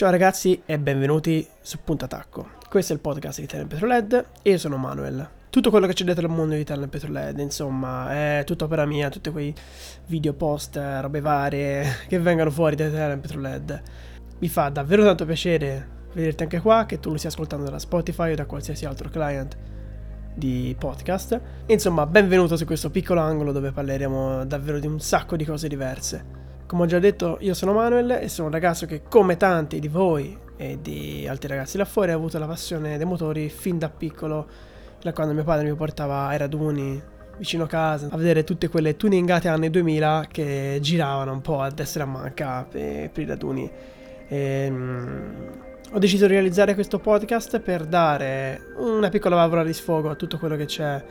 Ciao ragazzi e benvenuti su Punta Tacco. Questo è il podcast di Italian Petroled e io sono Manuel. Tutto quello che c'è dietro il mondo di Italian Petroled, insomma, è tutta opera mia, tutti quei video post, robe varie che vengono fuori da Italian Petroled. Mi fa davvero tanto piacere vederti anche qua, che tu lo stia ascoltando da Spotify o da qualsiasi altro client di podcast. Insomma, benvenuto su questo piccolo angolo dove parleremo davvero di un sacco di cose diverse. Come ho già detto, io sono Manuel e sono un ragazzo che, come tanti di voi e di altri ragazzi là fuori, ha avuto la passione dei motori fin da piccolo, da quando mio padre mi portava ai raduni vicino casa a vedere tutte quelle tuningate anni 2000 che giravano un po' a destra e a manca per, per i raduni. E, um, ho deciso di realizzare questo podcast per dare una piccola valvola di sfogo a tutto quello che c'è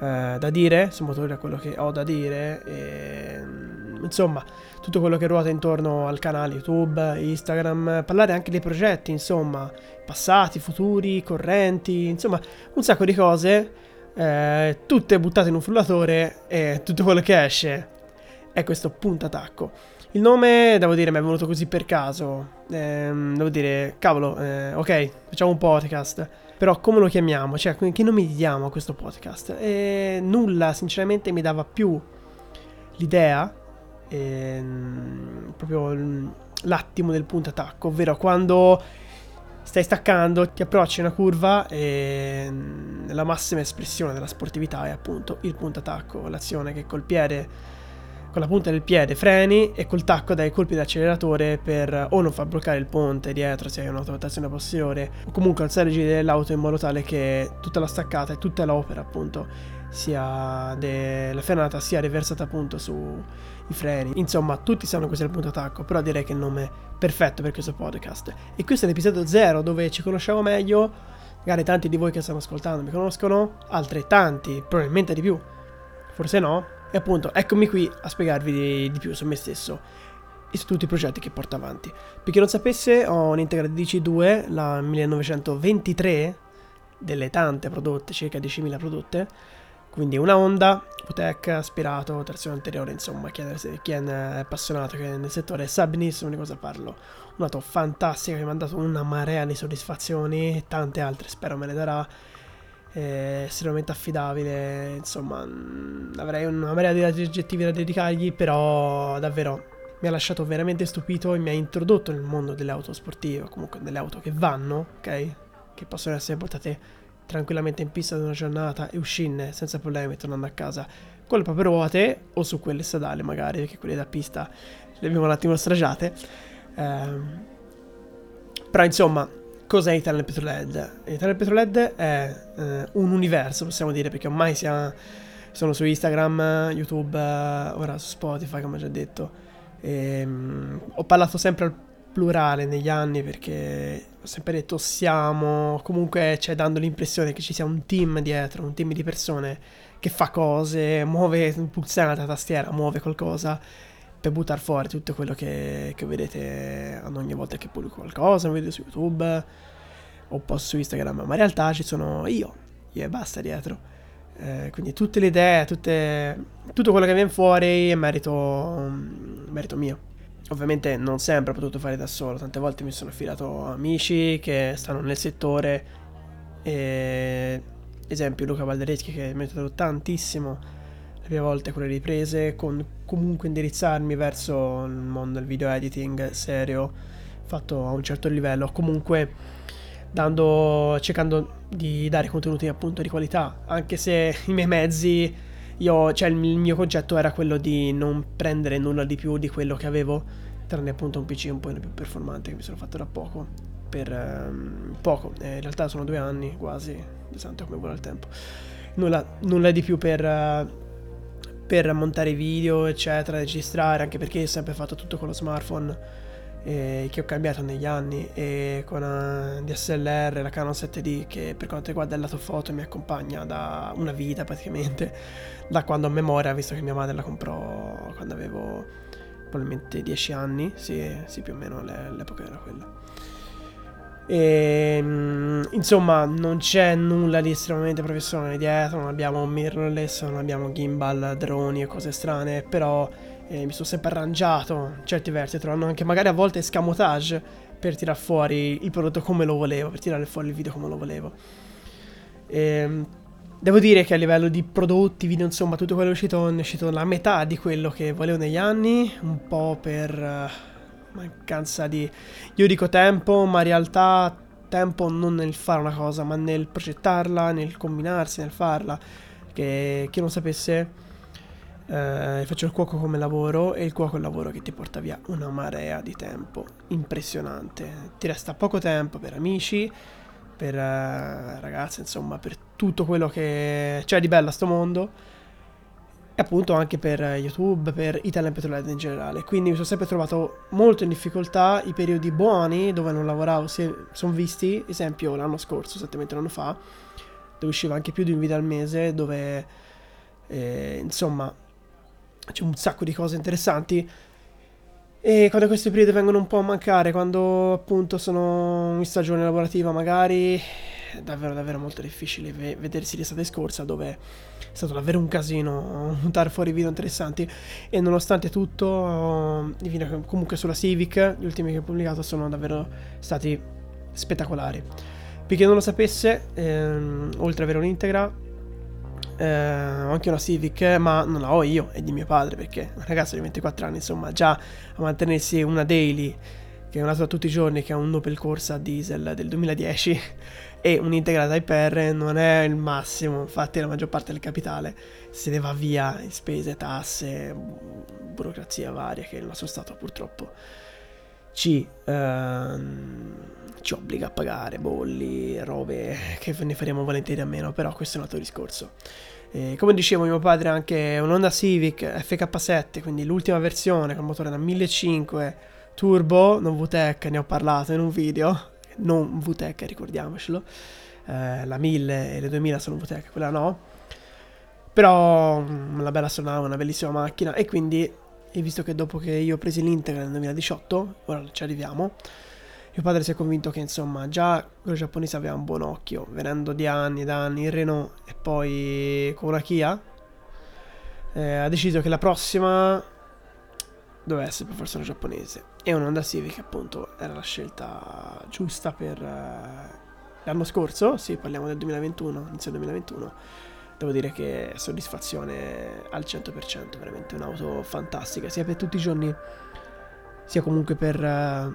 eh, da dire su motori, a quello che ho da dire. E, insomma, tutto quello che ruota intorno al canale YouTube, Instagram, parlare anche dei progetti, insomma, passati, futuri, correnti, insomma, un sacco di cose, eh, tutte buttate in un frullatore e tutto quello che esce è questo punto attacco. Il nome, devo dire, mi è venuto così per caso. Eh, devo dire, cavolo, eh, ok, facciamo un podcast. Però come lo chiamiamo? Cioè, che nome gli diamo a questo podcast? E nulla, sinceramente, mi dava più l'idea ehm, proprio l'attimo del punto attacco, ovvero quando stai staccando, ti approcci una curva e la massima espressione della sportività è appunto il punto attacco, l'azione che col piede con la punta del piede freni e col tacco dai colpi d'acceleratore per o non far bloccare il ponte dietro se hai un'autotrazione posteriore o comunque alzare i giri dell'auto in modo tale che tutta la staccata e tutta l'opera appunto sia della frenata sia riversata appunto sui freni. Insomma, tutti sanno questo è il punto attacco, però direi che è il nome perfetto per questo podcast. E questo è l'episodio 0 dove ci conosciamo meglio. Magari tanti di voi che stanno ascoltando mi conoscono, altrettanti, probabilmente di più, forse no. E appunto, eccomi qui a spiegarvi di, di più su me stesso e su tutti i progetti che porto avanti. Per chi non sapesse, ho un'Integra DC2, la 1923, delle tante prodotte, circa 10.000 prodotte, quindi una Honda, Utec, aspirato, trazione anteriore, insomma, chi è, chi è appassionato che nel settore sa benissimo di cosa parlo. Un'auto fantastica che mi ha dato una marea di soddisfazioni e tante altre, spero me le darà. È estremamente affidabile, insomma, mm, avrei una marea di aggettivi da dedicargli, però davvero mi ha lasciato veramente stupito e mi ha introdotto nel mondo delle auto sportive, comunque delle auto che vanno, ok? Che possono essere portate tranquillamente in pista di una giornata e uscirne senza problemi tornando a casa con le proprie ruote o su quelle stradali magari, perché quelle da pista le abbiamo un attimo stragiate. Ehm, però insomma, cos'è Italian Petrolhead? Italian Petrolhead è eh, un universo, possiamo dire, perché ormai siamo, sono su Instagram, YouTube, ora su Spotify, come ho già detto. E, um, ho parlato sempre al plurale negli anni perché ho sempre detto siamo, comunque cioè dando l'impressione che ci sia un team dietro, un team di persone che fa cose, muove pulsante, la tastiera, muove qualcosa per buttare fuori tutto quello che, che vedete ogni volta che pubblico qualcosa, un video su YouTube o post su Instagram, ma in realtà ci sono io, io e basta dietro. Eh, quindi tutte le idee, tutte, tutto quello che viene fuori è merito, merito mio. Ovviamente non sempre ho potuto fare da solo, tante volte mi sono affidato a amici che stanno nel settore, e, esempio Luca Valdereschi che mi ha aiutato tantissimo le prime volte con le riprese, con comunque indirizzarmi verso il mondo del video editing serio, fatto a un certo livello, comunque dando, cercando di dare contenuti appunto di qualità, anche se i miei mezzi io, cioè il mio concetto era quello di non prendere nulla di più di quello che avevo, tranne appunto un PC un po' più performante che mi sono fatto da poco. Per um, poco, eh, in realtà sono due anni quasi, santo come vuole il tempo. Nulla, nulla di più per, uh, per montare video, eccetera, registrare, anche perché ho sempre fatto tutto con lo smartphone eh, che ho cambiato negli anni e con una DSLR, la Canon 7D che per quanto riguarda il lato foto mi accompagna da una vita praticamente, da quando ho memoria, visto che mia madre la comprò quando avevo probabilmente 10 anni, sì, sì più o meno l'epoca era quella. E, ehm, insomma, non c'è nulla di estremamente professionale dietro, non abbiamo mirrorless, non abbiamo gimbal, droni e cose strane, però e mi sono sempre arrangiato certi versi, trovando anche magari a volte scamotage per tirar fuori il prodotto come lo volevo, per tirare fuori il video come lo volevo. E, ehm, devo dire che a livello di prodotti, video, insomma, tutto quello che è uscito, è uscito la metà di quello che volevo negli anni, un po' per uh, mancanza di... Io dico tempo, ma in realtà tempo non nel fare una cosa, ma nel progettarla, nel combinarsi, nel farla. Che chi non sapesse eh, faccio il cuoco come lavoro e il cuoco è il lavoro che ti porta via una marea di tempo impressionante. Ti resta poco tempo per amici, per uh, ragazze, insomma, per tutto quello che c'è di bello a sto mondo. E appunto anche per YouTube, per Italian Petrolhead in generale. Quindi mi sono sempre trovato molto in difficoltà. I periodi buoni dove non lavoravo si sono visti, esempio l'anno scorso, esattamente un anno fa, dove usciva anche più di un video al mese, dove eh, insomma c'è un sacco di cose interessanti. E quando questi periodi vengono un po' a mancare, quando appunto sono in stagione lavorativa magari, è davvero davvero molto difficile ve- vedersi l'estate scorsa dove è stato davvero un casino montare fuori video interessanti e nonostante tutto comunque sulla Civic, gli ultimi che ho pubblicato sono davvero stati spettacolari. Per chi non lo sapesse, ehm, oltre ad avere un'integra, eh, ho anche una Civic, ma non la ho io, è di mio padre, perché un ragazzo di 24 anni, insomma, già a mantenersi una daily, che è un'auto tutti i giorni, che è un Opel Corsa diesel del 2010, e un'integrata Hyper non è il massimo, infatti la maggior parte del capitale se ne va via in spese, tasse, burocrazia varia che il nostro Stato purtroppo ci, ehm, ci obbliga a pagare bolli, robe che ne faremo volentieri a meno, però questo è un altro discorso. E come dicevo, mio padre ha anche un Honda Civic FK7, quindi l'ultima versione con motore da 1500 turbo, non VTEC, ne ho parlato in un video, non VTEC, ricordiamocelo. Eh, la 1000 e le 2000 sono VTEC, quella no. Però mm, una bella sonava, una bellissima macchina e quindi e visto che dopo che io ho preso l'Integra nel 2018, ora ci arriviamo, mio padre si è convinto che insomma già quello giapponese aveva un buon occhio, venendo di anni ed anni in Renault e poi con una Kia, eh, ha deciso che la prossima doveva essere per forza una giapponese. E un Honda Civic appunto era la scelta giusta per eh, l'anno scorso, sì parliamo del 2021, inizio 2021 devo dire che soddisfazione al 100%, veramente un'auto fantastica, sia per tutti i giorni, sia comunque per uh,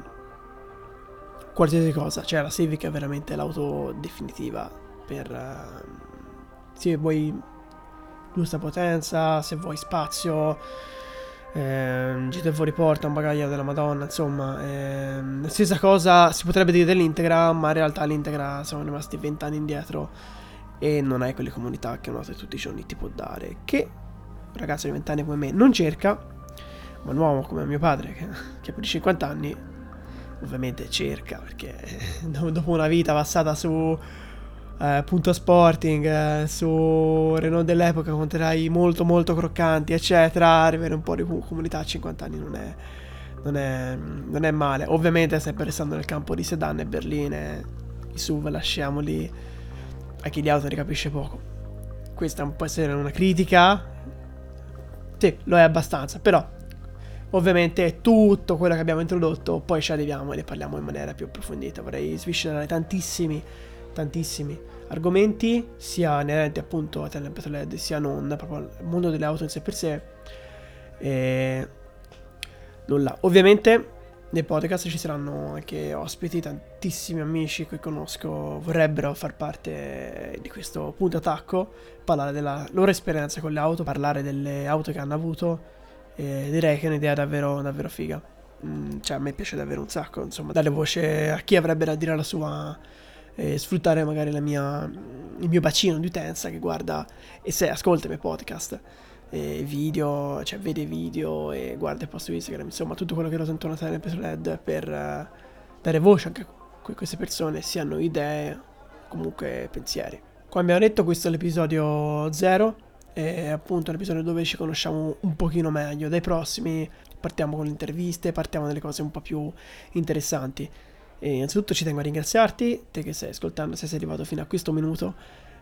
qualsiasi cosa. Cioè la Civic è veramente l'auto definitiva per... Uh, se vuoi giusta potenza, se vuoi spazio, eh, GT fuori porta, un bagaglio della Madonna, insomma, eh, stessa cosa si potrebbe dire dell'Integra, ma in realtà l'Integra siamo rimasti vent'anni indietro e non hai quelle comunità che una tutti i giorni ti può dare, che un ragazzo di 20 anni come me non cerca, ma un uomo come mio padre che, ha più di 50 anni ovviamente cerca, perché dopo una vita passata su eh, punto sporting, eh, su Renault dell'epoca con telai molto molto croccanti, eccetera, arrivare un po' di comunità a 50 anni non è, non è, non è male. Ovviamente sempre restando nel campo di sedan e berline, i SUV lasciamoli a chi di auto ne capisce poco. Questa può essere una critica. Sì, lo è abbastanza, però ovviamente tutto quello che abbiamo introdotto poi ci arriviamo e ne parliamo in maniera più approfondita. Vorrei sviscerare tantissimi, tantissimi argomenti, sia inerenti appunto a Telepeto LED, sia non, proprio al mondo delle auto in sé per sé. E nulla. Ovviamente nei podcast ci saranno anche ospiti, tantissimi amici che conosco vorrebbero far parte di questo punto attacco, parlare della loro esperienza con le auto, parlare delle auto che hanno avuto direi che è un'idea davvero, davvero figa. Mm, cioè a me piace davvero un sacco, insomma, dare voce a chi avrebbe da dire la sua sfruttare magari mia, il mio bacino di utenza che guarda e se ascolta i miei podcast e video, cioè vede video e guarda il post su Instagram, insomma tutto quello che rota intorno a peso LED per uh, dare voce anche a queste persone, sia hanno idee, comunque pensieri. Come abbiamo detto questo è l'episodio 0, è appunto l'episodio dove ci conosciamo un pochino meglio, dai prossimi partiamo con le interviste, partiamo dalle cose un po' più interessanti. E innanzitutto ci tengo a ringraziarti, te che stai ascoltando, se sei arrivato fino a questo minuto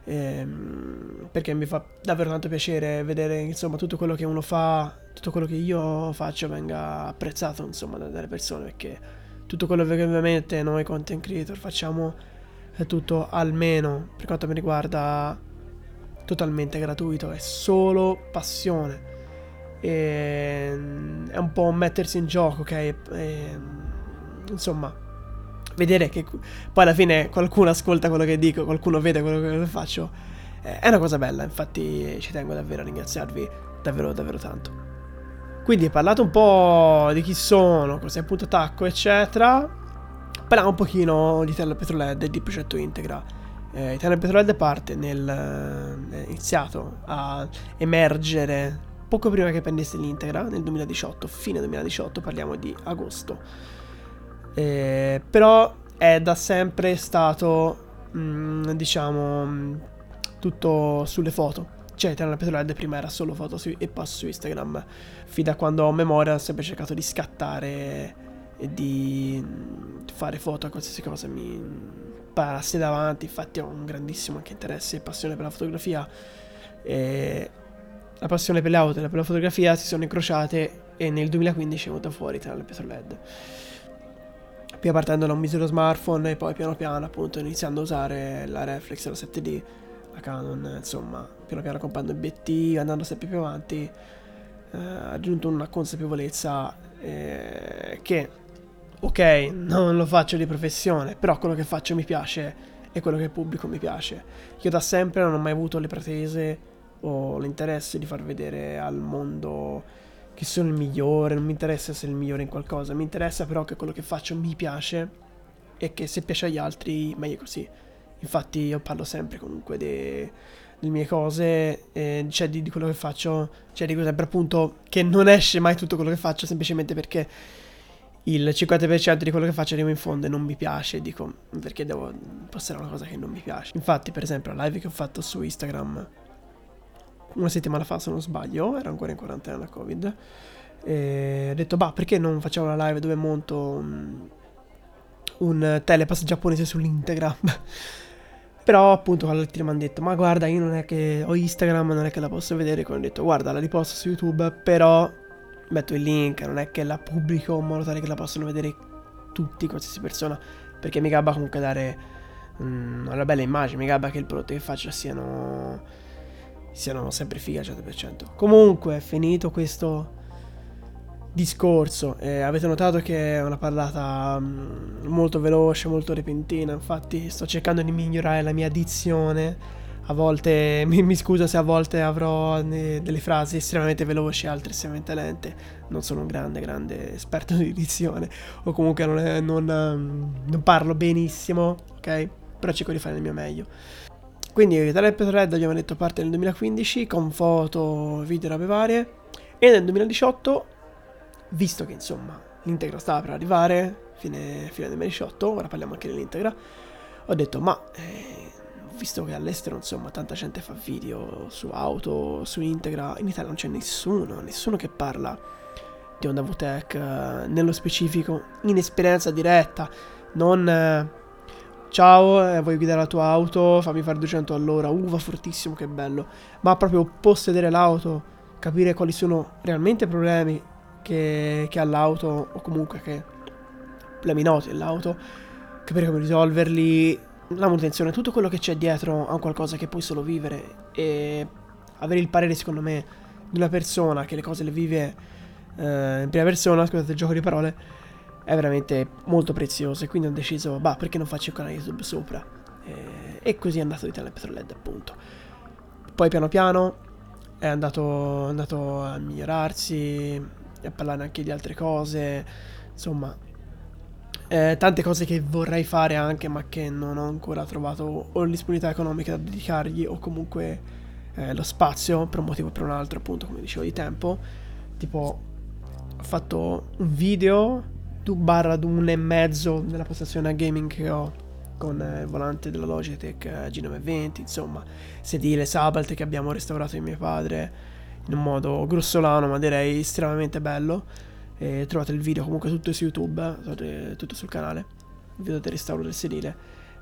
ehm, perché mi fa davvero tanto piacere vedere insomma tutto quello che uno fa, tutto quello che io faccio venga apprezzato insomma dalle persone perché tutto quello che ovviamente noi content creator facciamo è tutto almeno per quanto mi riguarda totalmente gratuito, è solo passione. E, ehm, è un po' mettersi in gioco, ok? E, ehm, insomma, vedere che poi alla fine qualcuno ascolta quello che dico, qualcuno vede quello che faccio, è una cosa bella, infatti ci tengo davvero a ringraziarvi davvero davvero tanto. Quindi parlato un po' di chi sono, cos'è appunto Tacco, eccetera. Parliamo un pochino di Terra Petroled e di progetto Integra. Eh, Terra Petroled parte nel... Eh, iniziato a emergere poco prima che prendesse l'Integra, nel 2018, fine 2018, parliamo di agosto. Eh, però è da sempre stato, mh, mm, diciamo, mm, tutto sulle foto. Cioè, Eternal Petrolhead prima era solo foto su, e post su Instagram. Fin da quando ho memoria ho sempre cercato di scattare e di mm, fare foto a qualsiasi cosa mi parasse davanti. Infatti ho un grandissimo anche interesse e passione per la fotografia. E la passione per le auto e per la fotografia si sono incrociate e nel 2015 è venuta fuori Eternal Petrolhead prima partendo da un misero smartphone e poi piano piano appunto iniziando a usare la reflex, la 7D, la Canon, insomma, piano piano comprando obiettivi, andando sempre più avanti, eh, ha raggiunto una consapevolezza eh, che, ok, non lo faccio di professione, però quello che faccio mi piace e quello che pubblico mi piace. Io da sempre non ho mai avuto le pretese o l'interesse di far vedere al mondo che sono il migliore, non mi interessa essere il migliore in qualcosa, mi interessa però che quello che faccio mi piace e che se piace agli altri meglio così. Infatti io parlo sempre comunque de, delle mie cose, eh, cioè di, di, quello che faccio, cioè dico sempre appunto che non esce mai tutto quello che faccio semplicemente perché il 50% di quello che faccio arriva in fondo e non mi piace, dico perché devo postare una cosa che non mi piace. Infatti per esempio la live che ho fatto su Instagram una settimana fa se non sbaglio, ero ancora in quarantena da Covid. E ho detto, bah, perché non facciamo una live dove monto un, un telepass giapponese sull'Integram? Però appunto altri mi hanno detto, ma guarda, io non è che ho Instagram, non è che la posso vedere. Quindi ho detto, guarda, la riposto su YouTube, però metto il link, non è che la pubblico in modo tale che la possono vedere tutti, qualsiasi persona. Perché mi gabba comunque dare um, una bella immagine, mi gabba che i prodotti che faccio siano siano sempre fighe al 100%. Comunque, finito questo discorso, eh, avete notato che è una parlata mh, mm, molto veloce, molto repentina, infatti sto cercando di migliorare la mia dizione. A volte mi, mi scuso se a volte avrò ne, delle frasi estremamente veloci, altre estremamente lente. Non sono un grande, grande esperto di dizione, o comunque non, non, mm, non parlo benissimo, ok? Però cerco di fare il mio meglio. Quindi Talent Red abbiamo detto parte nel 2015 con foto, video e robe varie. E nel 2018, visto che insomma l'integra stava per arrivare, fine, fine 2018, ora parliamo anche dell'integra, ho detto ma eh, visto che all'estero insomma tanta gente fa video su auto, su integra, in Italia non c'è nessuno, nessuno che parla di Honda VTEC eh, nello specifico, in esperienza diretta, non... Eh, Ciao, eh, vuoi guidare la tua auto? Fammi fare 200 all'ora. Uh, va fortissimo, che bello. Ma proprio possedere l'auto, capire quali sono realmente i problemi che, che ha l'auto, o comunque che problemi noti dell'auto, capire come risolverli, la manutenzione, tutto quello che c'è dietro a qualcosa che puoi solo vivere e avere il parere, secondo me, di una persona che le cose le vive eh, in prima persona, scusate il gioco di parole, è veramente molto prezioso e quindi ho deciso, bah, perché non faccio il canale YouTube sopra? E, e così è andato di Telepetroled appunto. Poi piano piano è andato, andato a migliorarsi, a parlare anche di altre cose, insomma, eh, tante cose che vorrei fare anche ma che non ho ancora trovato o disponibilità economica da dedicargli o comunque eh, lo spazio per un motivo o per un altro appunto come dicevo di tempo tipo ho fatto un video 2 barra 1 e mezzo nella postazione a gaming che ho con eh, il volante della Logitech eh, G920, insomma, sedile Sabalt che abbiamo restaurato in mio padre in un modo grossolano, ma direi estremamente bello. E trovate il video comunque tutto su YouTube, tutto sul canale, il video del restauro del sedile.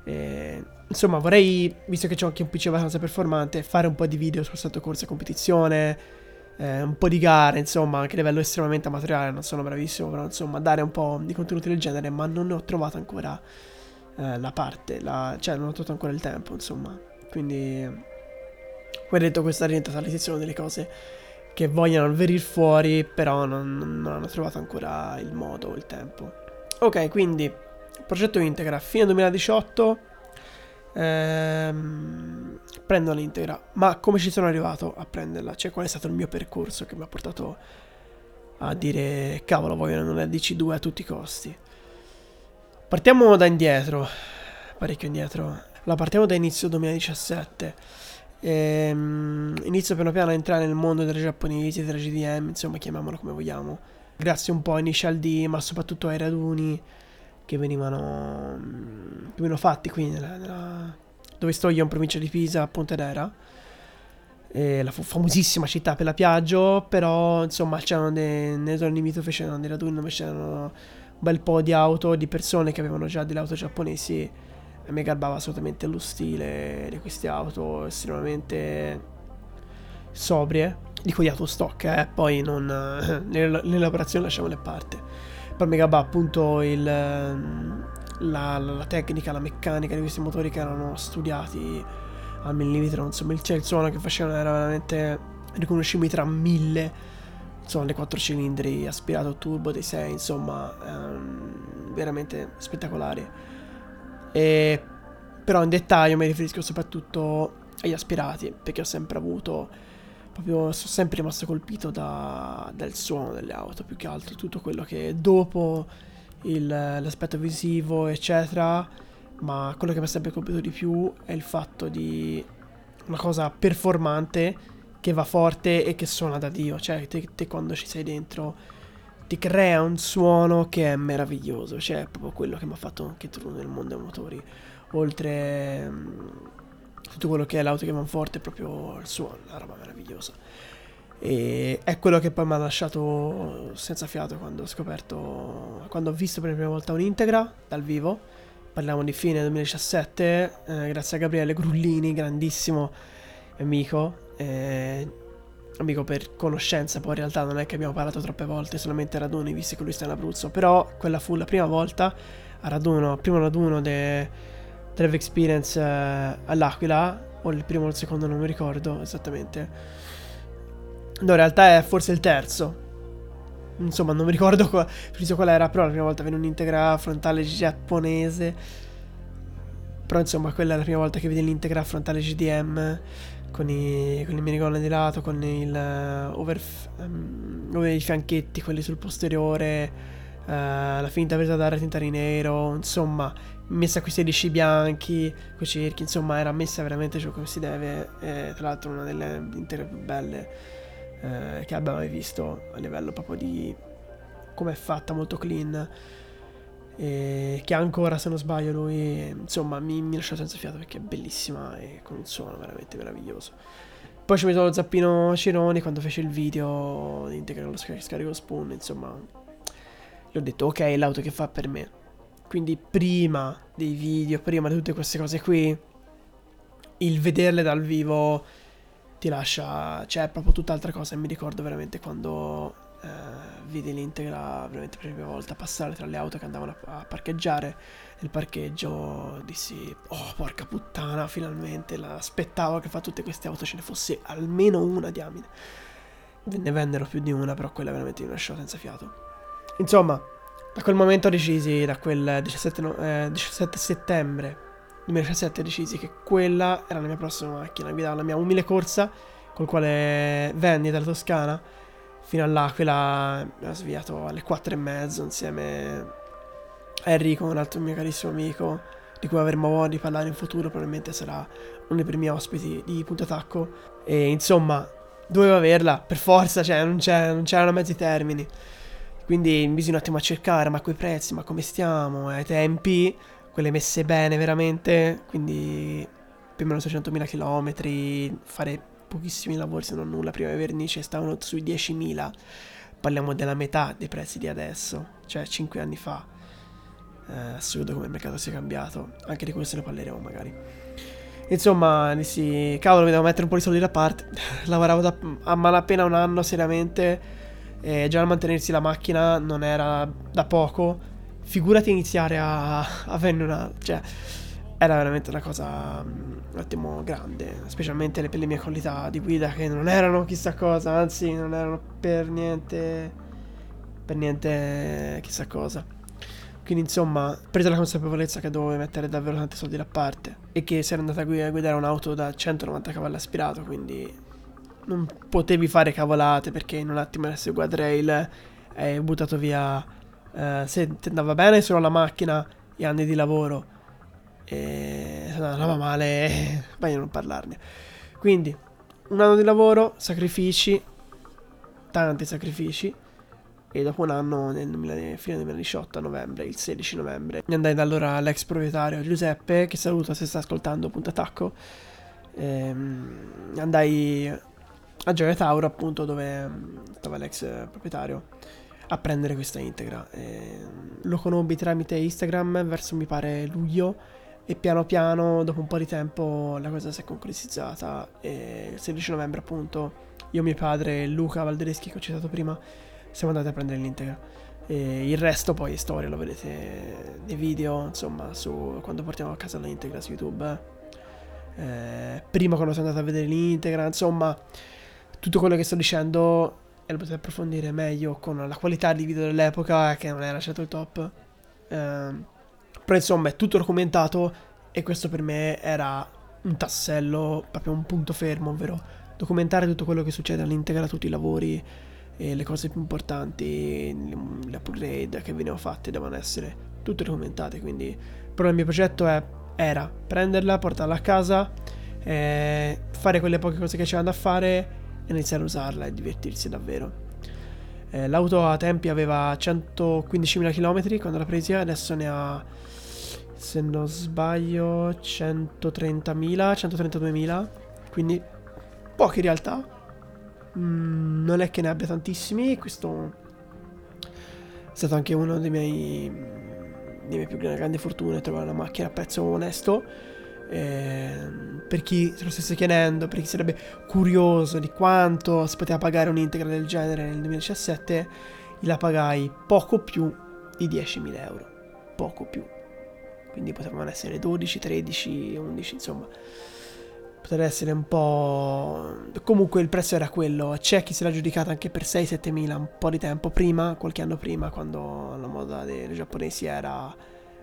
E, insomma, vorrei, visto che c'ho anche un PC abbastanza performante, fare un po' di video sul stato corsa competizione, eh, un po' di gare, insomma, anche a livello estremamente amatoriale, non sono bravissimo, però insomma, dare un po' di contenuti del genere, ma non ne ho trovato ancora eh, la parte, la, cioè non ho trovato ancora il tempo, insomma. Quindi, come detto, questa è diventata la sezione delle cose che vogliono venire fuori, però non, non hanno trovato ancora il modo o il tempo. Ok, quindi, progetto Integra, fine 2018 ehm, prendo l'integra. Ma come ci sono arrivato a prenderla? Cioè, qual è stato il mio percorso che mi ha portato a dire cavolo, voglio una DC2 a tutti i costi? Partiamo da indietro, parecchio indietro. La partiamo da inizio 2017. Ehm, inizio piano piano a entrare nel mondo delle giapponesi, della GDM, insomma, chiamiamolo come vogliamo. Grazie un po' a Initial D, ma soprattutto ai raduni che venivano, che venivano fatti qui nella, nella, dove sto io in provincia di Pisa, a Pontedera. E la famosissima città per la Piaggio, però insomma c'erano dei, nelle zone limitrofe c'erano dei raduni dove c'erano un bel po' di auto, di persone che avevano già delle auto giapponesi e mi garbava assolutamente lo stile di queste auto estremamente sobrie, di quegli autostock, eh, poi non, nelle operazioni lasciamo le parte. Per Megabah appunto il, ehm, la, la, tecnica, la meccanica di questi motori che erano studiati al millimetro, insomma il, cioè, il suono che facevano era veramente riconoscibile tra mille, insomma le quattro cilindri aspirato turbo dei 6, insomma ehm, veramente spettacolari. E, però in dettaglio mi riferisco soprattutto agli aspirati, perché ho sempre avuto proprio sono sempre rimasto colpito da, dal suono delle auto più che altro tutto quello che dopo il, l'aspetto visivo eccetera. Ma quello che mi ha sempre colpito di più è il fatto di una cosa performante che va forte e che suona da Dio. Cioè te, te quando ci sei dentro ti crea un suono che è meraviglioso. Cioè è proprio quello che mi ha fatto anche tu nel mondo dei motori. Oltre tutto quello che è l'auto che va forte è proprio il suono, la roba meravigliosa. E è quello che poi mi ha lasciato senza fiato quando ho scoperto, quando ho visto per la prima volta un'integra dal vivo. Parliamo di fine 2017, eh, grazie a Gabriele Grullini, grandissimo amico. Eh, amico per conoscenza, poi in realtà non è che abbiamo parlato troppe volte, solamente a raduni, visto che lui sta in Abruzzo. Però quella fu la prima volta a raduno, primo raduno de, Drive Experience eh, all'Aquila, o il primo o il secondo, non mi ricordo esattamente. No, in realtà è forse il terzo. Insomma, non mi ricordo qua, qual era, però la prima volta venne un'integra frontale giapponese. Però insomma, quella è la prima volta che vedi l'integra frontale GDM con i, con i minigun di lato, con il uh, over, um, over i fianchetti, quelli sul posteriore, uh, la finta presa da retinta di nero, insomma, messa quei 16 bianchi, quei cerchi, insomma era messa veramente ciò come si deve, e tra l'altro una delle intere più belle eh, che abbiamo mai visto a livello proprio di come è fatta, molto clean, e che ancora se non sbaglio lui, insomma mi, mi lascia senza fiato perché è bellissima e con un suono veramente meraviglioso. Poi ci messo lo zappino Cironi quando fece il video di integrare lo scarico spoon, insomma, gli ho detto ok, l'auto che fa per me quindi prima dei video, prima di tutte queste cose qui, il vederle dal vivo ti lascia, cioè è proprio tutt'altra cosa. E mi ricordo veramente quando eh, vidi l'integra veramente per la prima volta passare tra le auto che andavano a, a parcheggiare nel parcheggio, dissi, oh porca puttana, finalmente aspettavo che fa tutte queste auto ce ne fosse almeno una diamine. Ne vennero più di una, però quella veramente mi lasciò senza fiato. Insomma, da quel momento decisi, da quel 17, no, eh, 17 settembre 2017 decisi che quella era la mia prossima macchina, guidavo la mia umile corsa col quale venni dalla Toscana fino all'Aquila, mi ha sviato alle 4 e mezzo insieme a Enrico, un altro mio carissimo amico di cui avremo modo di parlare in futuro, probabilmente sarà uno dei primi ospiti di Punto Attacco e insomma dovevo averla per forza, cioè non, c'erano mezzi termini. Quindi bisogna un attimo a cercare, ma quei prezzi, ma come stiamo, ai tempi, quelle messe bene veramente, quindi più o meno 600.000 km, fare pochissimi lavori se non nulla, prima le vernici stavano sui 10.000, parliamo della metà dei prezzi di adesso, cioè 5 anni fa. eh, assurdo come il mercato sia cambiato. Anche di questo ne parleremo magari. Insomma, dissi, cavolo, mi devo mettere un po' di soldi da parte. Lavoravo da, a malapena un anno seriamente. E già mantenersi la macchina non era da poco. Figurati iniziare a, a una. Cioè, era veramente una cosa mm, un attimo grande. Specialmente per le mie qualità di guida, che non erano chissà cosa. Anzi, non erano per niente. Per niente chissà cosa. Quindi insomma, presa la consapevolezza che dovevo mettere davvero tanti soldi da parte e che se ero andata a guidare un'auto da 190 cavalli aspirato, quindi non potevi fare cavolate perché in un attimo adesso il guardrail hai buttato via eh, se ti andava bene solo la macchina e anni di lavoro e se andava male meglio non parlarne. Quindi un anno di lavoro, sacrifici, tanti sacrifici e dopo un anno, nel fine 2018, a novembre, il 16 novembre, mi andai da allora all'ex proprietario Giuseppe, che saluto se sta ascoltando Punta Tacco. Ehm, andai a Gioia Tauro, appunto, dove stava l'ex proprietario, a prendere questa integra. Ehm, lo conobbi tramite Instagram verso, mi pare, luglio. E piano piano, dopo un po' di tempo, la cosa si è concretizzata. E il 16 novembre, appunto, io, mio padre e Luca Valdereschi, che ho citato prima, siamo andati a prendere l'integra. E il resto poi è storia, lo vedete nei video, insomma, su quando portiamo a casa l'integra su YouTube. Eh, prima quando sono andato a vedere l'integra, insomma, tutto quello che sto dicendo e lo potete approfondire meglio con la qualità di video dell'epoca, che non era certo il top. Eh, però insomma è tutto documentato e questo per me era un tassello, proprio un punto fermo, ovvero documentare tutto quello che succede all'integra, tutti i lavori, e le cose più importanti, le upgrade che venivano fatte devono essere tutte documentate. Quindi, però il mio progetto è, era prenderla, portarla a casa, eh, fare quelle poche cose che c'erano da fare iniziare a usarla e divertirsi davvero. Eh, l'auto a tempi aveva 115.000 km quando l'ho presa, adesso ne ha, se non sbaglio, 130.000, 132.000, quindi pochi in realtà Mm, non è che ne abbia tantissimi. Questo è stato anche uno dei miei, dei miei più grandi fortune trovare una macchina a prezzo onesto. Eh, per chi se lo stesse chiedendo, per chi sarebbe curioso di quanto si poteva pagare un'integra del genere nel 2017, la pagai poco più di 10.000 euro. Poco più. Quindi potevano essere 12, 13, 11, insomma potrebbe essere un po'... Comunque il prezzo era quello, c'è chi se l'ha giudicata anche per 6-7 mila un po' di tempo prima, qualche anno prima, quando la moda dei giapponesi era...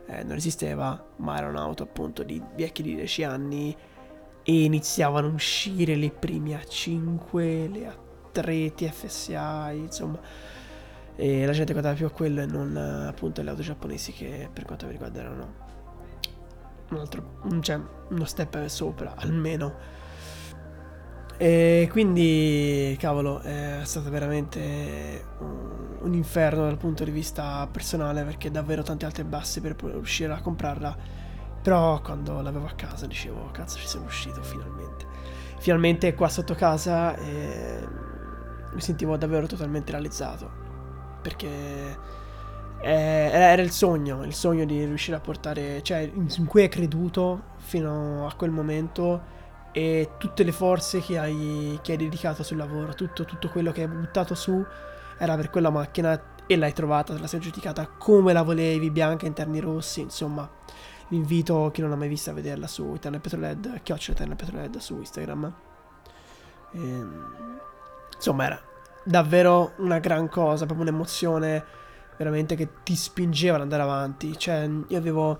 Eh, non esisteva, ma era un'auto appunto di vecchi di 10 anni e iniziavano a uscire le prime A5, le A3, TFSA, insomma... E la gente guardava più a quello e non appunto alle auto giapponesi che per quanto mi riguarda erano un altro, cioè uno step sopra almeno. E quindi, cavolo, è stato veramente un, inferno dal punto di vista personale perché davvero tanti altri bassi per riuscire a comprarla. Però quando l'avevo a casa dicevo, cazzo ci sono uscito finalmente. Finalmente qua sotto casa eh, mi sentivo davvero totalmente realizzato. Perché era il sogno, il sogno di riuscire a portare, cioè in cui hai creduto fino a quel momento e tutte le forze che hai, che hai dedicato sul lavoro, tutto, tutto, quello che hai buttato su era per quella macchina e l'hai trovata, la sei giudicata come la volevi, bianca, interni rossi, insomma. Vi invito chi non l'ha mai vista a vederla su Eternal Petrolhead, chiocciola Eternal Petrolhead su Instagram. E, ehm, insomma era davvero una gran cosa, proprio un'emozione veramente che ti spingeva ad andare avanti. Cioè, io avevo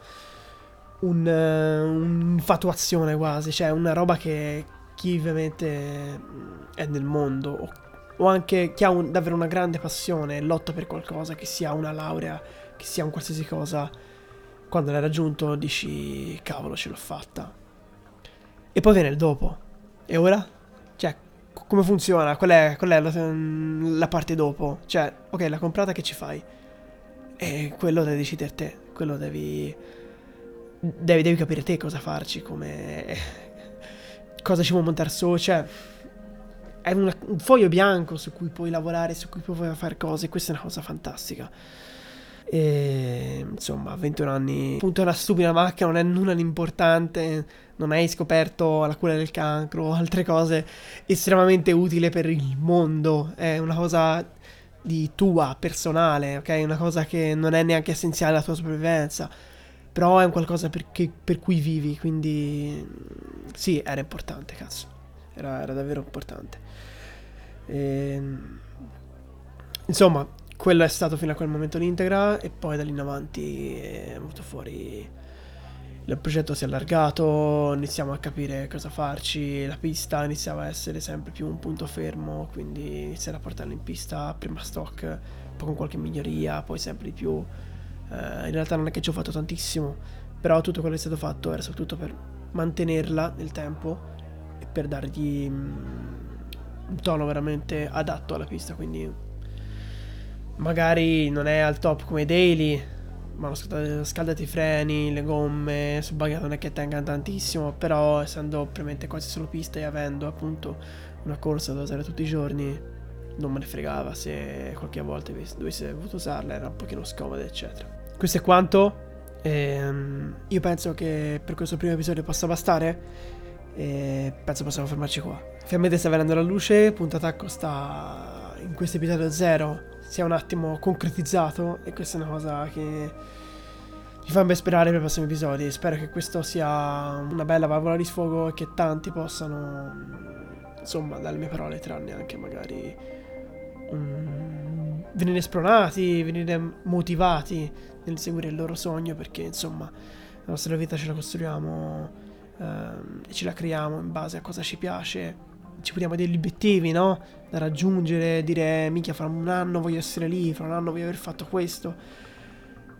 un, uh, un'infatuazione quasi, cioè una roba che chi ovviamente mm, è nel mondo o, o anche chi ha un, davvero una grande passione e lotta per qualcosa, che sia una laurea, che sia un qualsiasi cosa, quando l'hai raggiunto dici cavolo ce l'ho fatta. E poi viene il dopo. E ora? Cioè, come funziona? Qual è, qual è la, la, parte dopo? Cioè, ok, l'ha comprata, che ci fai? E quello devi decidere te, quello devi, devi, devi capire te cosa farci, come... cosa ci vuoi montare su, cioè... È una, un foglio bianco su cui puoi lavorare, su cui puoi fare cose, questa è una cosa fantastica. E insomma, 21 anni, appunto è una stupida macchina, non è nulla di importante, non hai scoperto la cura del cancro altre cose estremamente utili per il mondo, è una cosa di tua, personale, ok? Una cosa che non è neanche essenziale alla tua sopravvivenza, però è un qualcosa per, che, per cui vivi, quindi sì, era importante, cazzo, era, era davvero importante. E, ehm, insomma, quello è stato fino a quel momento l'integra e poi da lì in avanti è venuto fuori il progetto si è allargato, iniziamo a capire cosa farci, la pista iniziava a essere sempre più un punto fermo, quindi iniziare a portarla in pista, prima stock, poi con qualche miglioria, poi sempre di più. Eh, in realtà non è che ci ho fatto tantissimo, però tutto quello che è stato fatto era soprattutto per mantenerla nel tempo e per dargli mm, un tono veramente adatto alla pista, quindi magari non è al top come daily, ma hanno scaldato, i freni, le gomme, sul buggy non è che tengano tantissimo, però essendo premente quasi solo pista e avendo appunto una corsa da usare tutti i giorni, non me ne fregava se qualche volta dovessi avuto usarla, era un pochino scomoda, eccetera. Questo è quanto. Ehm, io penso che per questo primo episodio possa bastare. E penso possiamo fermarci qua. Finalmente sta venendo la luce, punto attacco sta in questo episodio zero si è un attimo concretizzato e questa è una cosa che mi fa ben sperare per i prossimi episodi. Spero che questo sia una bella valvola di sfogo e che tanti possano, insomma, dalle mie parole trarne anche magari um, venire spronati, venire motivati nel seguire il loro sogno perché, insomma, la nostra vita ce la costruiamo um, e ce la creiamo in base a cosa ci piace ci poniamo degli obiettivi, no? Da raggiungere, dire, minchia, fra un anno voglio essere lì, fra un anno voglio aver fatto questo.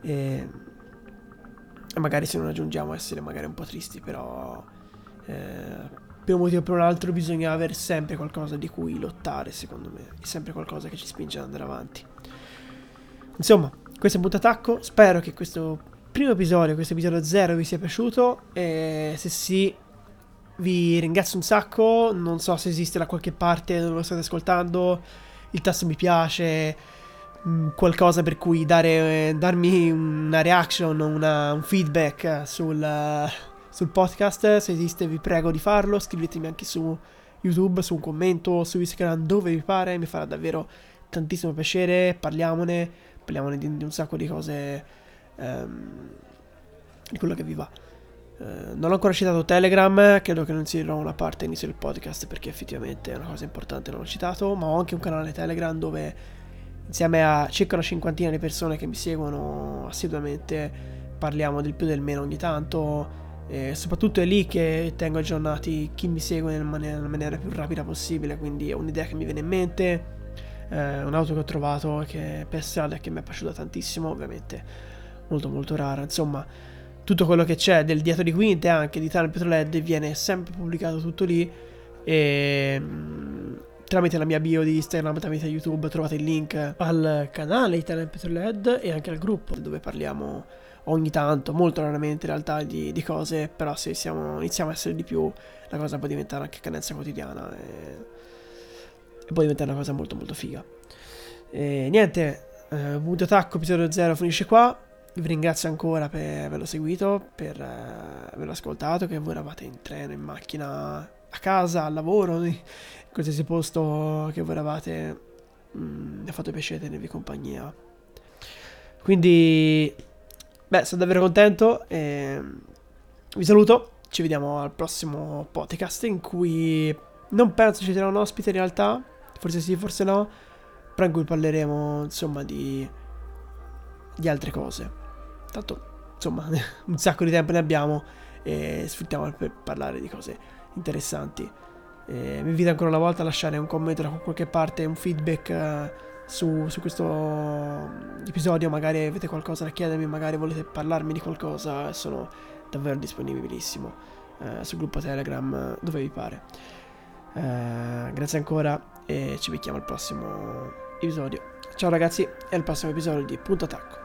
E, e magari se non raggiungiamo essere magari un po' tristi, però eh, per un motivo o per un altro bisogna avere sempre qualcosa di cui lottare, secondo me. È sempre qualcosa che ci spinge ad andare avanti. Insomma, questo è un punto attacco. Spero che questo primo episodio, questo episodio zero, vi sia piaciuto. E se sì, vi ringrazio un sacco, non so se esiste da qualche parte dove lo state ascoltando, il tasto mi piace, mm, qualcosa per cui dare, darmi una reaction, una, un feedback sul, sul podcast, se esiste vi prego di farlo, scrivetemi anche su YouTube, su un commento, su Instagram, dove vi pare, mi farà davvero tantissimo piacere, parliamone, parliamone di, di un sacco di cose, um, di quello che vi va. Eh, non ho ancora citato Telegram, credo che non sia una parte inizio del podcast perché effettivamente è una cosa importante, non l'ho citato, ma ho anche un canale Telegram dove insieme a circa una cinquantina di persone che mi seguono assiduamente parliamo del più del meno ogni tanto e soprattutto è lì che tengo aggiornati chi mi segue nella maniera, nella maniera più rapida possibile, quindi è un'idea che mi viene in mente, eh, un'auto che ho trovato che per strada che mi è piaciuta tantissimo, ovviamente molto molto rara, insomma tutto quello che c'è del dietro di quinte anche di Tunnel Petrolhead viene sempre pubblicato tutto lì. E mm, tramite la mia bio di Instagram, tramite YouTube trovate il link al canale Tunnel Petrolhead e anche al gruppo dove parliamo ogni tanto, molto raramente in realtà di, di cose, però se siamo, iniziamo a essere di più la cosa può diventare anche cadenza quotidiana e, e può diventare una cosa molto molto figa. E niente, eh, Punto Attacco episodio 0 finisce qua vi ringrazio ancora per averlo seguito, per uh, averlo ascoltato, che voi eravate in treno, in macchina, a casa, al lavoro, in qualsiasi posto che voi eravate, mm, mi ha fatto piacere tenervi compagnia. Quindi, beh, sono davvero contento e vi saluto, ci vediamo al prossimo podcast in cui non penso ci sarà un ospite in realtà, forse sì, forse no, però in cui parleremo insomma di, di altre cose. Tanto, insomma, un sacco di tempo ne abbiamo e sfruttiamo per parlare di cose interessanti. E vi invito ancora una volta a lasciare un commento da qualche parte, un feedback uh, su, su, questo episodio. Magari avete qualcosa da chiedermi, magari volete parlarmi di qualcosa. Sono davvero disponibilissimo uh, sul gruppo Telegram, dove vi pare. Uh, grazie ancora e ci becchiamo al prossimo episodio. Ciao ragazzi e al prossimo episodio di Punto Attacco.